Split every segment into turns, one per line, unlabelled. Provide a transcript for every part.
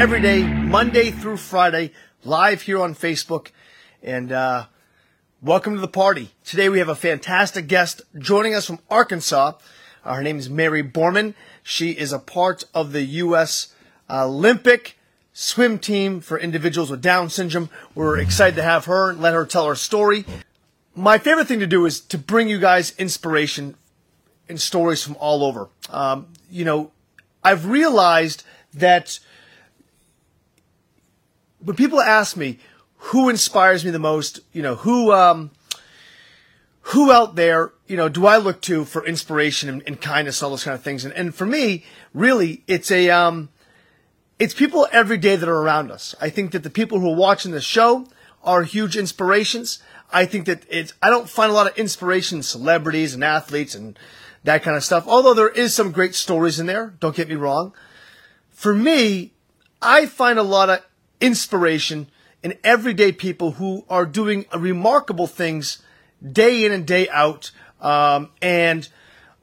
every day, Monday through Friday, live here on Facebook. And uh, welcome to the party. Today we have a fantastic guest joining us from Arkansas. Uh, her name is Mary Borman. She is a part of the U.S. Olympic swim team for individuals with Down syndrome. We're excited to have her and let her tell her story. My favorite thing to do is to bring you guys inspiration and stories from all over. Um, you know, I've realized that when people ask me who inspires me the most, you know, who, um, who out there, you know, do I look to for inspiration and, and kindness, all those kind of things? And, and for me, really, it's a, um, it's people every day that are around us. I think that the people who are watching the show are huge inspirations. I think that it's, I don't find a lot of inspiration in celebrities and athletes and that kind of stuff. Although there is some great stories in there. Don't get me wrong. For me, I find a lot of inspiration in everyday people who are doing remarkable things day in and day out, um, and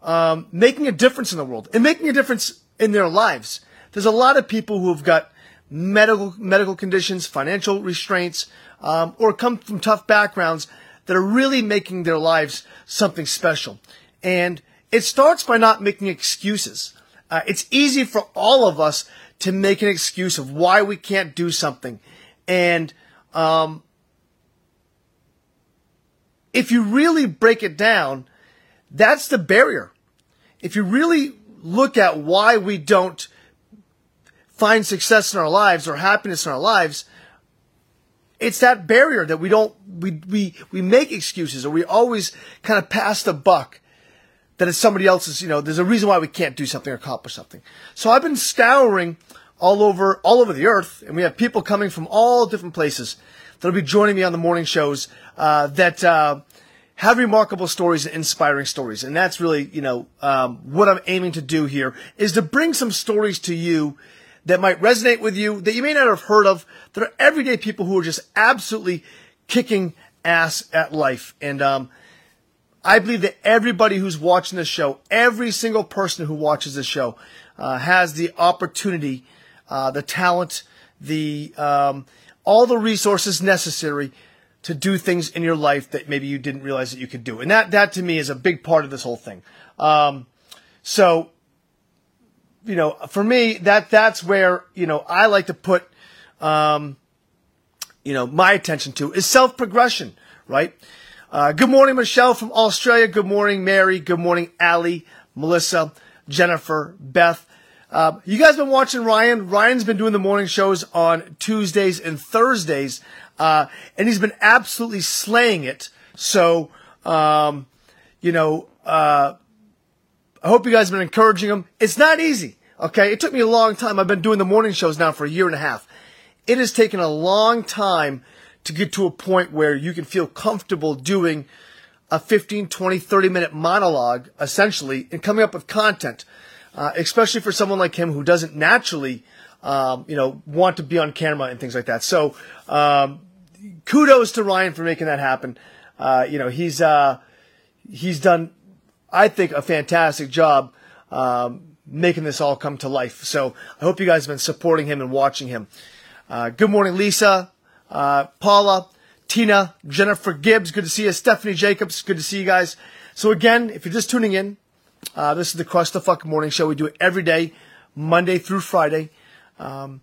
um, making a difference in the world and making a difference in their lives. There's a lot of people who have got medical medical conditions, financial restraints, um, or come from tough backgrounds that are really making their lives something special. And it starts by not making excuses. Uh, it's easy for all of us to make an excuse of why we can't do something. And um, if you really break it down, that's the barrier. If you really look at why we don't find success in our lives or happiness in our lives, it's that barrier that we don't, we, we, we make excuses or we always kind of pass the buck that it's somebody else's, you know, there's a reason why we can't do something or accomplish something. So I've been scouring all over, all over the earth and we have people coming from all different places that'll be joining me on the morning shows, uh, that, uh, have remarkable stories and inspiring stories. And that's really, you know, um, what I'm aiming to do here is to bring some stories to you that might resonate with you that you may not have heard of that are everyday people who are just absolutely kicking ass at life. And, um, I believe that everybody who's watching this show, every single person who watches this show, uh, has the opportunity, uh, the talent, the um, all the resources necessary to do things in your life that maybe you didn't realize that you could do. And that that to me is a big part of this whole thing. Um, so, you know, for me, that that's where you know I like to put, um, you know, my attention to is self progression, right? Uh, good morning, Michelle from Australia. Good morning, Mary. Good morning, Allie, Melissa, Jennifer, Beth. Uh, you guys been watching Ryan? Ryan's been doing the morning shows on Tuesdays and Thursdays, uh, and he's been absolutely slaying it. So, um, you know, uh, I hope you guys have been encouraging him. It's not easy. Okay. It took me a long time. I've been doing the morning shows now for a year and a half. It has taken a long time to get to a point where you can feel comfortable doing a 15, 20, 30 minute monologue, essentially, and coming up with content, uh, especially for someone like him who doesn't naturally, um, you know, want to be on camera and things like that. So, um, kudos to Ryan for making that happen. Uh, you know, he's, uh, he's done, I think, a fantastic job, um, making this all come to life. So I hope you guys have been supporting him and watching him. Uh, good morning, Lisa uh, Paula, Tina, Jennifer Gibbs, good to see you. Stephanie Jacobs, good to see you guys. So again, if you're just tuning in, uh, this is the Crush the Fuck Morning Show. We do it every day, Monday through Friday, um,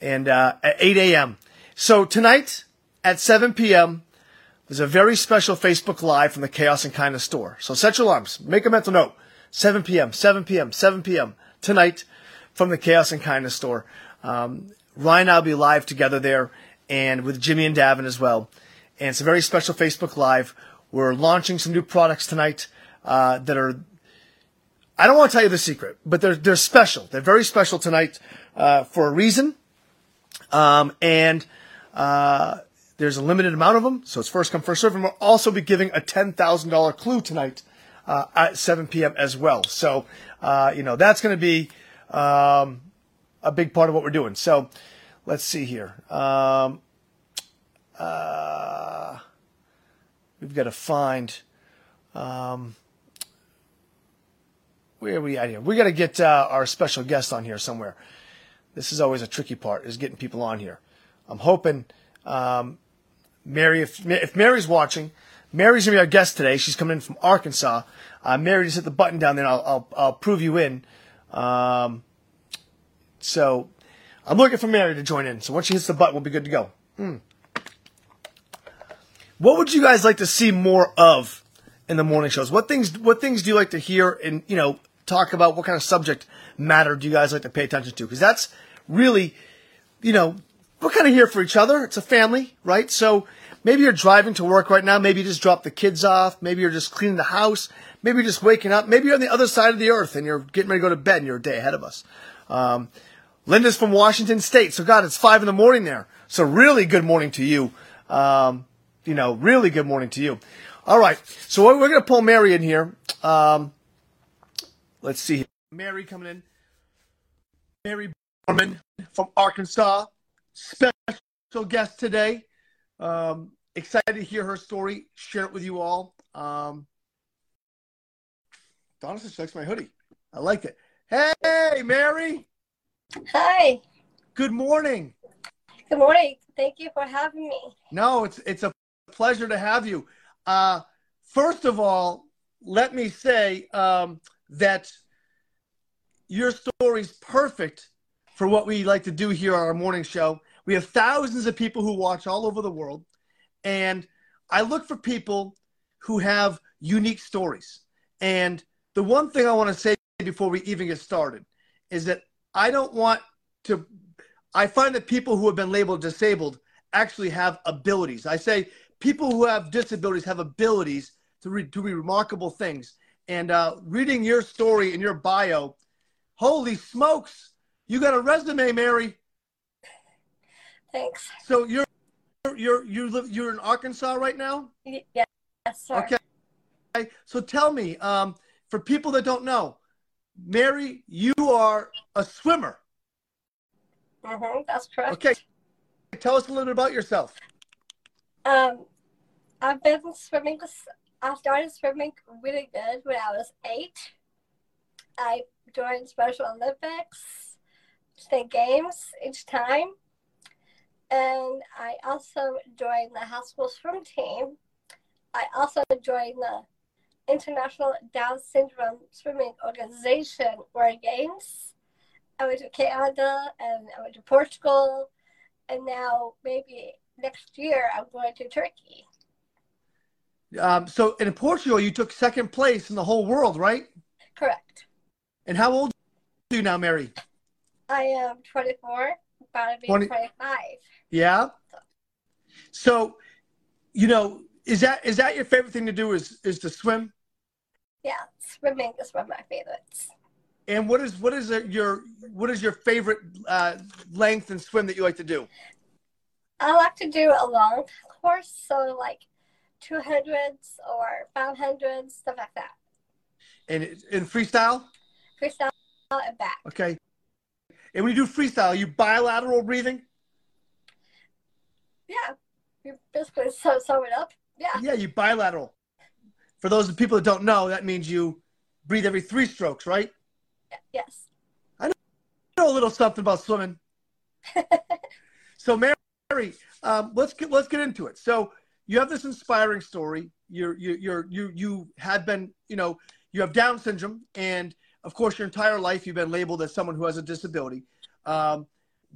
and uh, at 8 a.m. So tonight at 7 p.m. there's a very special Facebook Live from the Chaos and Kindness store. So set your alarms. Make a mental note. 7 p.m. 7 p.m. 7 p.m. tonight from the Chaos and Kindness store. Um, Ryan and I'll be live together there and with Jimmy and Davin as well. And it's a very special Facebook Live. We're launching some new products tonight uh, that are. I don't want to tell you the secret, but they're they're special. They're very special tonight uh, for a reason. Um, and uh, there's a limited amount of them, so it's first come first serve. And we'll also be giving a ten thousand dollar clue tonight uh, at 7 p.m. as well. So uh, you know that's going to be um, a big part of what we're doing. So let's see here. Um, uh, we've got to find um, where are we at here? We got to get uh, our special guest on here somewhere. this is always a tricky part is getting people on here. I'm hoping um, Mary, if if Mary's watching, Mary's gonna be our guest today. She's coming in from Arkansas. Uh, Mary, just hit the button down there. I'll, I'll I'll prove you in. Um, so I'm looking for Mary to join in. So once she hits the button, we'll be good to go. Hmm. What would you guys like to see more of in the morning shows? What things What things do you like to hear and you know talk about? What kind of subject matter do you guys like to pay attention to? Because that's really, you know, we're kind of here for each other. It's a family, right? So maybe you're driving to work right now. Maybe you just dropped the kids off. Maybe you're just cleaning the house. Maybe you're just waking up. Maybe you're on the other side of the earth and you're getting ready to go to bed and you're a day ahead of us. Um, Linda's from Washington State. So, God, it's five in the morning there. So, really good morning to you. Um, you know, really good morning to you. All right. So, we're going to pull Mary in here. Um, let's see. Mary coming in. Mary Borman from Arkansas. Special guest today. Um, excited to hear her story, share it with you all. Um, Donna she likes my hoodie. I like it. Hey, Mary.
Hi.
Good morning.
Good morning. Thank you for having me.
No, it's it's a pleasure to have you. Uh, first of all, let me say um, that your story's perfect for what we like to do here on our morning show. We have thousands of people who watch all over the world, and I look for people who have unique stories. And the one thing I want to say before we even get started is that I don't want to. I find that people who have been labeled disabled actually have abilities. I say people who have disabilities have abilities to, re, to be remarkable things. And uh, reading your story in your bio, holy smokes, you got a resume, Mary.
Thanks.
So you're you're you live you're in Arkansas right now.
Yes, sir.
Okay. So tell me, um, for people that don't know, Mary, you are a swimmer.
Mm-hmm, that's correct.
Okay. Tell us a little bit about yourself.
Um, I've been swimming. I started swimming really good when I was eight. I joined Special Olympics, state games each time, and I also joined the high school swim team. I also joined the International Down Syndrome Swimming Organization World Games. I went to Canada and I went to Portugal, and now maybe next year I'm going to Turkey.
Um, so in Portugal, you took second place in the whole world, right?
Correct.
And how old are you now, Mary?
I am 24, about to be 20. 25.
Yeah. So, you know, is that is that your favorite thing to do? Is is to swim?
Yeah, swimming is one of my favorites.
And what is what is your what is your favorite uh, length and swim that you like to do?
I like to do a long course, so like two hundreds or five hundreds, stuff like that.
And in freestyle?
Freestyle and back.
Okay. And when you do freestyle, you bilateral breathing?
Yeah. You basically sew, sew it up. Yeah.
Yeah, you bilateral. For those people that don't know, that means you breathe every three strokes, right?
Yes.
I know a little something about swimming. so, Mary, um, let's get let's get into it. So, you have this inspiring story. You're you you're you you had been you know you have Down syndrome, and of course, your entire life you've been labeled as someone who has a disability. Um,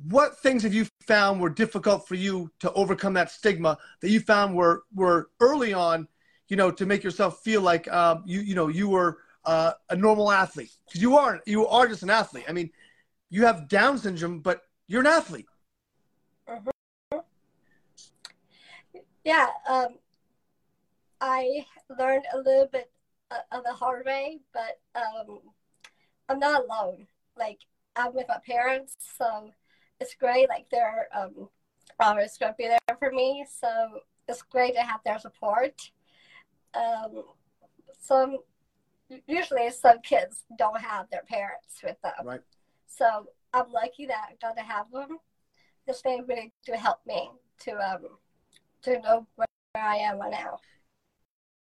what things have you found were difficult for you to overcome that stigma that you found were were early on, you know, to make yourself feel like um, you you know you were uh, a normal athlete because you are you are just an athlete. I mean, you have Down syndrome, but you're an athlete.
Mm-hmm. Yeah, um, I learned a little bit of the hard way, but um, I'm not alone. Like I'm with my parents, so it's great. Like they're um, always going to be there for me. So it's great to have their support. Um, some usually some kids don't have their parents with them.
Right.
So I'm lucky that I got to have them. This they really do help me to um to know where I am right now.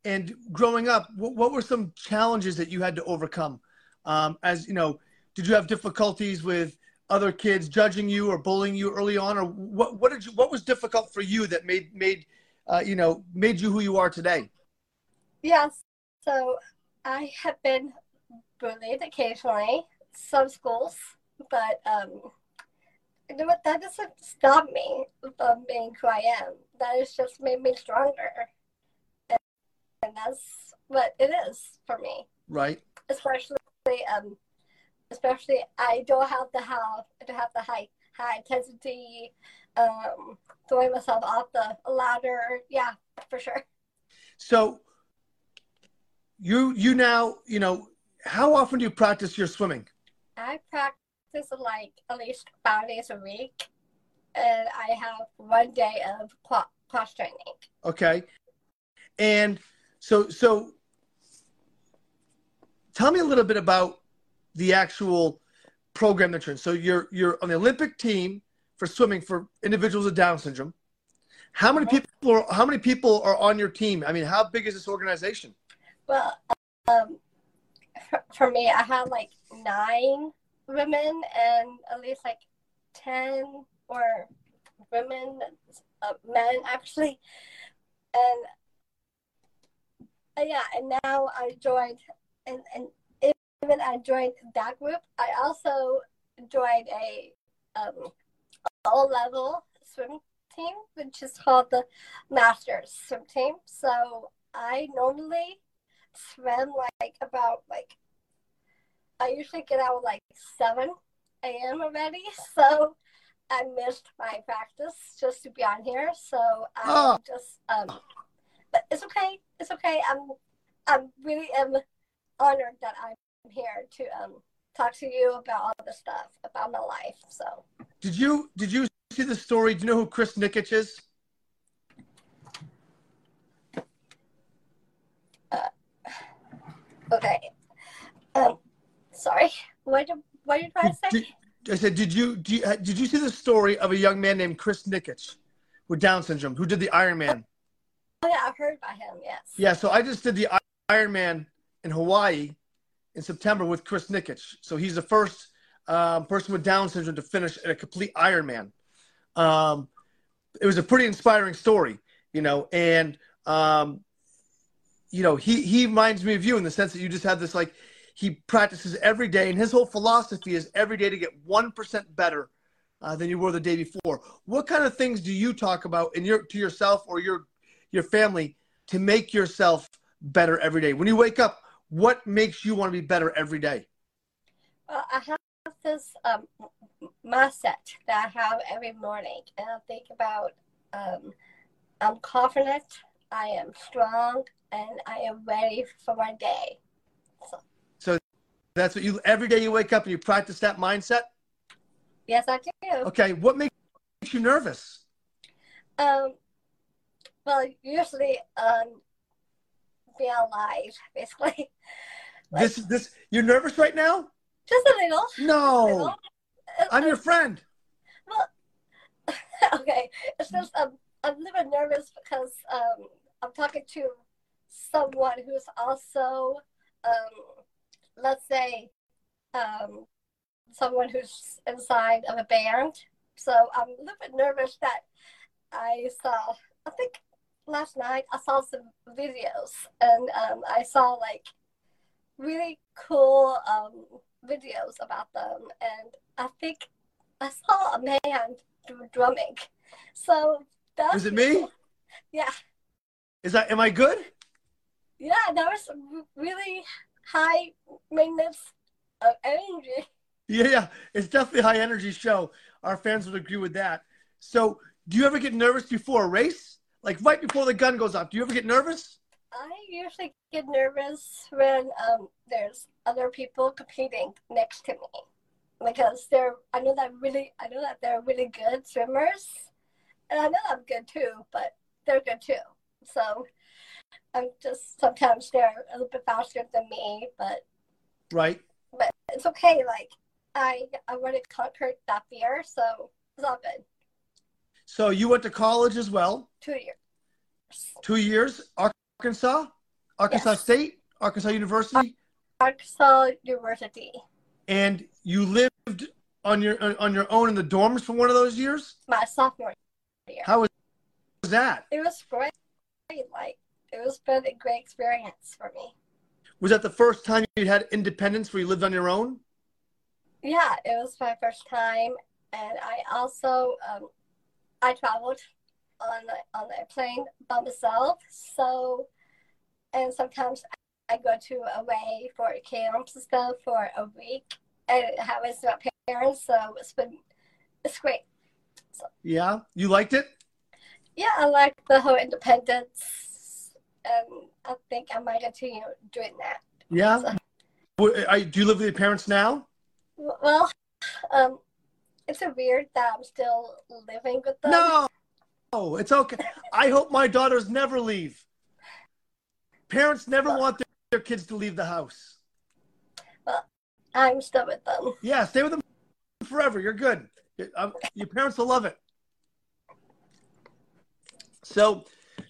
And growing up, what, what were some challenges that you had to overcome? Um, as you know, did you have difficulties with other kids judging you or bullying you early on, or what? What did you? What was difficult for you that made made uh, you know made you who you are today?
Yes. So I have been bullied occasionally, some schools, but um, you know what? That doesn't stop me from being who I am. That has just made me stronger, and, and that's what it is for me.
Right.
Especially, um, especially I don't have to have to have the high high intensity, um, throwing myself off the ladder. Yeah, for sure.
So you you now you know how often do you practice your swimming?
I practice like at least five days a week, and I have one day of cross training.
Okay, and so so tell me a little bit about the actual program that you're in. So you're you're on the Olympic team for swimming for individuals with Down syndrome. How many people are how many people are on your team? I mean, how big is this organization?
Well, um, for, me, I have like nine women and at least like ten or women, uh, men actually, and uh, yeah, and now I joined, and and even I joined that group. I also joined a um, all level swim team, which is called the Masters swim team. So I normally swim like about like I usually get out like seven a.m. already, so I missed my practice just to be on here. So I oh. just um, but it's okay. It's okay. I'm I'm really am honored that I'm here to um talk to you about all the stuff about my life. So
did you did you see the story? Do you know who Chris Nikic is?
Uh, okay. Um, sorry. What did what did I say?
Did, I said, did you, did you did you see the story of a young man named Chris Nikic with Down syndrome who did the Ironman?
Oh yeah, I've heard about him. Yes.
Yeah, so I just did the Ironman in Hawaii in September with Chris Nikic. So he's the first um, person with Down syndrome to finish at a complete Ironman. Um, it was a pretty inspiring story, you know, and um, you know he he reminds me of you in the sense that you just have this like he practices every day, and his whole philosophy is every day to get one percent better uh, than you were the day before. What kind of things do you talk about in your to yourself or your your family to make yourself better every day? When you wake up, what makes you want to be better every day?
Well, I have this um, mindset that I have every morning, and I think about um, I'm confident, I am strong, and I am ready for my day.
So, so that's what you every day you wake up and you practice that mindset.
Yes, I do.
Okay, what makes you nervous?
Um, well, usually um, be alive, basically.
Like, this this you're nervous right now?
Just a little.
No. A little. I'm your friend.
Well, okay. It's just um, I'm a little bit nervous because um, I'm talking to someone who's also, um, let's say, um, someone who's inside of a band. So I'm a little bit nervous that I saw. I think last night I saw some videos and um, I saw like really cool um, videos about them, and I think I saw a man drumming. So that
was it. Me?
Yeah.
Is that? Am I good?
Yeah, that was really high maintenance of energy.
Yeah, yeah, it's definitely a high energy show. Our fans would agree with that. So, do you ever get nervous before a race? Like right before the gun goes off, do you ever get nervous?
I usually get nervous when um, there's other people competing next to me because they're. I know that really. I know that they're really good swimmers, and I know I'm good too. But they're good too. So I'm just sometimes they're a little bit faster than me, but
right.
But it's okay. Like I I already conquered that fear, so it's all good.
So you went to college as well?
Two years.
Two years? Arkansas? Arkansas yes. State? Arkansas University?
Arkansas University.
And you lived on your on your own in the dorms for one of those years?
My sophomore year.
How was that?
It was great. Like it was been a great experience for me.
Was that the first time you had independence where you lived on your own?
Yeah, it was my first time, and I also um, I traveled on the, on the plane by myself. So, and sometimes I go to away for camps and stuff for a week, and have with my parents. So it's been it's great. So,
Yeah, you liked it.
yeah, I like the whole independence, and I think I might continue doing that.
Yeah. Wh- I- Do you live with your parents now?
Well, um, it's a weird that I'm still living with them.
No, no, it's okay. I hope my daughters never leave. Parents never want their, their kids to leave the house.
Well, I'm still with them.
Yeah, stay with them forever. You're good. Um, Your parents will love it. So,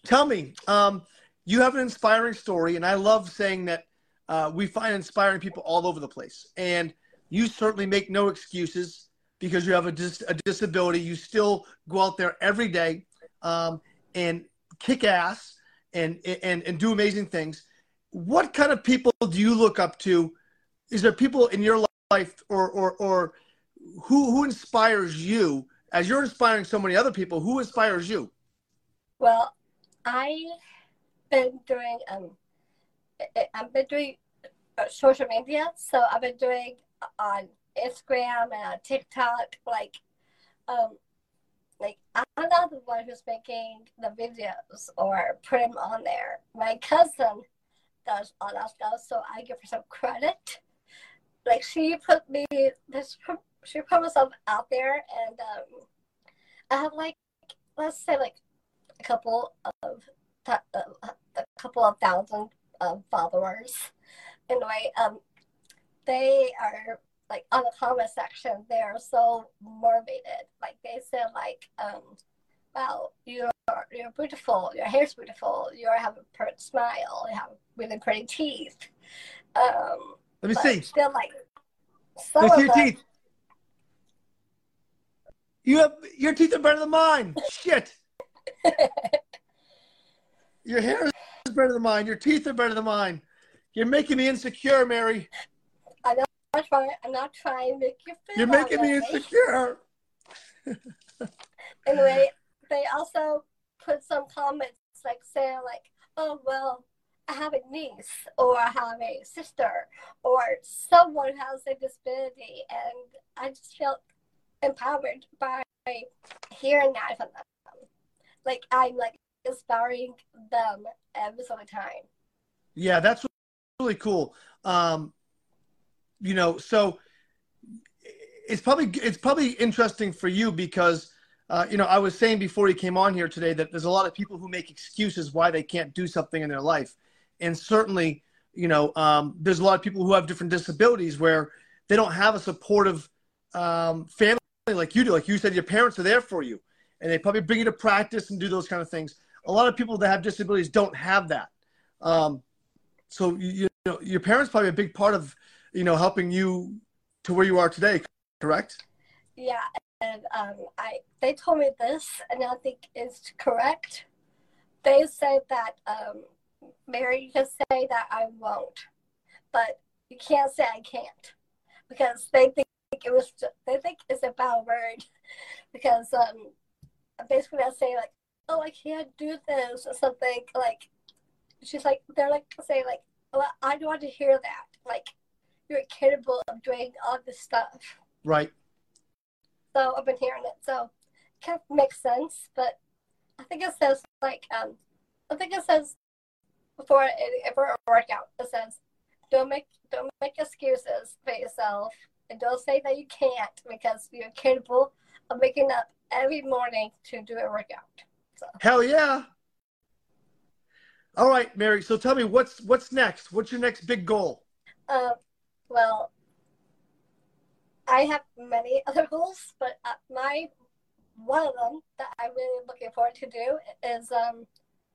tell me, um, you have an inspiring story, and I love saying that uh, we find inspiring people all over the place. And you certainly make no excuses because you have a, dis- a disability. You still go out there every day um, and kick ass and, and, and do amazing things. What kind of people do you look up to? Is there people in your life or, or, or who, who inspires you as you're inspiring so many other people? Who inspires you?
Well, I've been doing um, I- I've been doing uh, social media. So I've been doing on Instagram and on TikTok, like, um, like I'm not the one who's making the videos or put them on there. My cousin does all that stuff, so I give her some credit. Like she put me this, she put herself out there, and um, I have like, let's say like a couple of uh, a couple of thousand um, followers. Anyway, um, they are like on the comment section. They're so motivated. Like they said, like, um, "Wow, you're you're beautiful. Your hair's beautiful. You have a pretty smile. You have really pretty teeth." Um,
Let me see.
Still, like some
Let me see your
them,
teeth. You have your teeth are better than mine. Shit. Your hair is better than mine. Your teeth are better than mine. You're making me insecure, Mary.
I'm not trying. I'm not trying to make you feel.
You're
that
making me insecure.
anyway, they also put some comments like saying like, "Oh well, I have a niece or I have a sister or someone has a disability," and I just felt empowered by hearing that from them. Like I'm like inspiring them every single time.
Yeah, that's really cool. Um, you know, so it's probably it's probably interesting for you because uh, you know I was saying before you came on here today that there's a lot of people who make excuses why they can't do something in their life, and certainly you know um, there's a lot of people who have different disabilities where they don't have a supportive um, family like you do. Like you said, your parents are there for you, and they probably bring you to practice and do those kind of things. A lot of people that have disabilities don't have that. Um, so you, you know your parents probably a big part of you know helping you to where you are today correct
Yeah, and um, I they told me this, and I think it's correct. They said that um, Mary, can say that I won't, but you can't say I can't because they think it was they think it's a bad word because um, basically I say like, oh, I can't do this or something like. She's like, they're like saying like, well, I don't want to hear that. Like, you're capable of doing all this stuff.
right
So I've been hearing it. So it kind of makes sense, but I think it says like um, I think it says before it, for a workout, it says don't make don't make excuses for yourself, and don't say that you can't because you're capable of waking up every morning to do a workout. So
hell yeah all right mary so tell me what's what's next what's your next big goal
um, well, I have many other goals, but uh, my one of them that I'm really looking forward to do is um,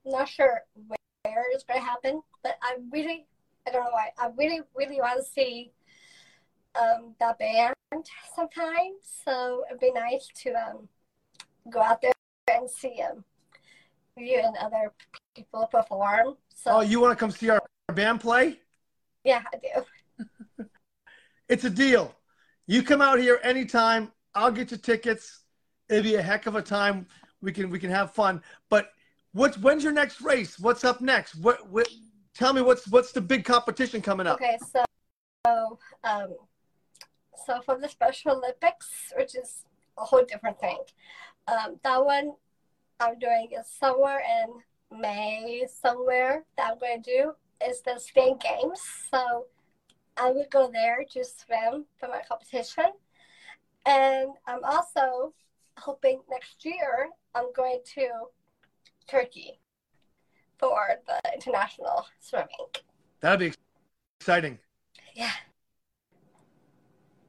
not sure where it's going to happen, but I really I don't know why I really really want to see um, that band sometimes, so it'd be nice to um, go out there and see um, you and other people perform. So,
Oh, you want to come see our band play?
yeah, I do.
It's a deal. You come out here anytime. I'll get you tickets. It'll be a heck of a time. We can we can have fun. But what's when's your next race? What's up next? What, what tell me what's what's the big competition coming up?
Okay, so, so um, so for the Special Olympics, which is a whole different thing, um, that one I'm doing is somewhere in May, somewhere that I'm going to do is the Spain Games. So I would go there to swim for my competition, and I'm also hoping next year I'm going to Turkey for the international swimming.
That'd be exciting.
Yeah.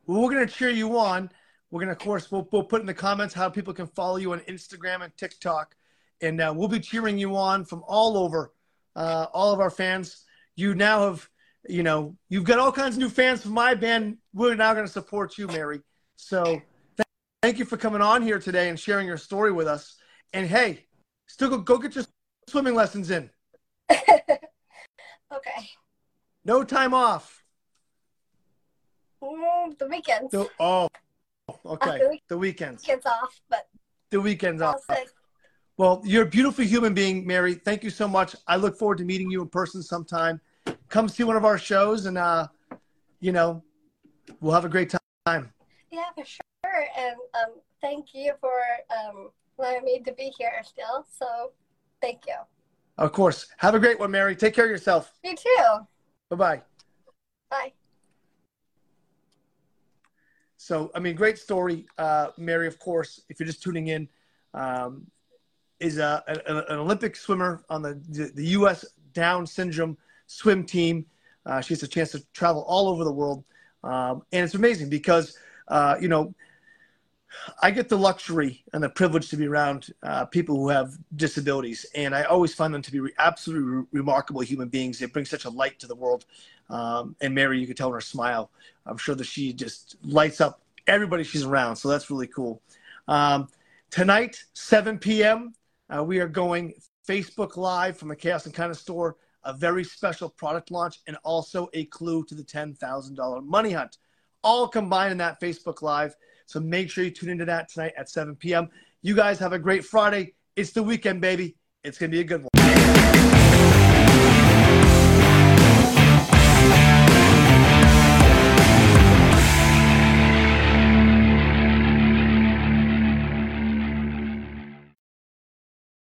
Well, we're gonna cheer you on. We're gonna, of course, we'll, we'll put in the comments how people can follow you on Instagram and TikTok, and uh, we'll be cheering you on from all over, uh, all of our fans. You now have, you know, you've got all kinds of new fans from my band. We're now gonna support you, Mary. So, th- thank you for coming on here today and sharing your story with us. And hey, still go, go get your swimming lessons in.
okay.
No time off.
Mm, the weekends.
The, oh, okay.
After we-
The weekends.
Weekends off, but
The weekends off. Well, you're a beautiful human being, Mary. Thank you so much. I look forward to meeting you in person sometime. Come see one of our shows, and uh, you know, we'll have a great time.
yeah, for sure. And um, thank you for um, allowing me to be here still. So thank you.
Of course. Have a great one, Mary. Take care of yourself.
You too.
Bye bye.
Bye.
So, I mean, great story, uh, Mary. Of course, if you're just tuning in, um, is a, an, an Olympic swimmer on the the U.S. Down syndrome swim team. Uh, she has a chance to travel all over the world, um, and it's amazing because uh, you know I get the luxury and the privilege to be around uh, people who have disabilities, and I always find them to be re- absolutely re- remarkable human beings. They bring such a light to the world. Um, and Mary, you could tell in her smile, I'm sure that she just lights up everybody she's around. So that's really cool. Um, tonight, 7 p.m., uh, we are going Facebook Live from the Chaos and Kindness store, a very special product launch, and also a clue to the $10,000 money hunt. All combined in that Facebook Live. So make sure you tune into that tonight at 7 p.m. You guys have a great Friday. It's the weekend, baby. It's going to be a good one.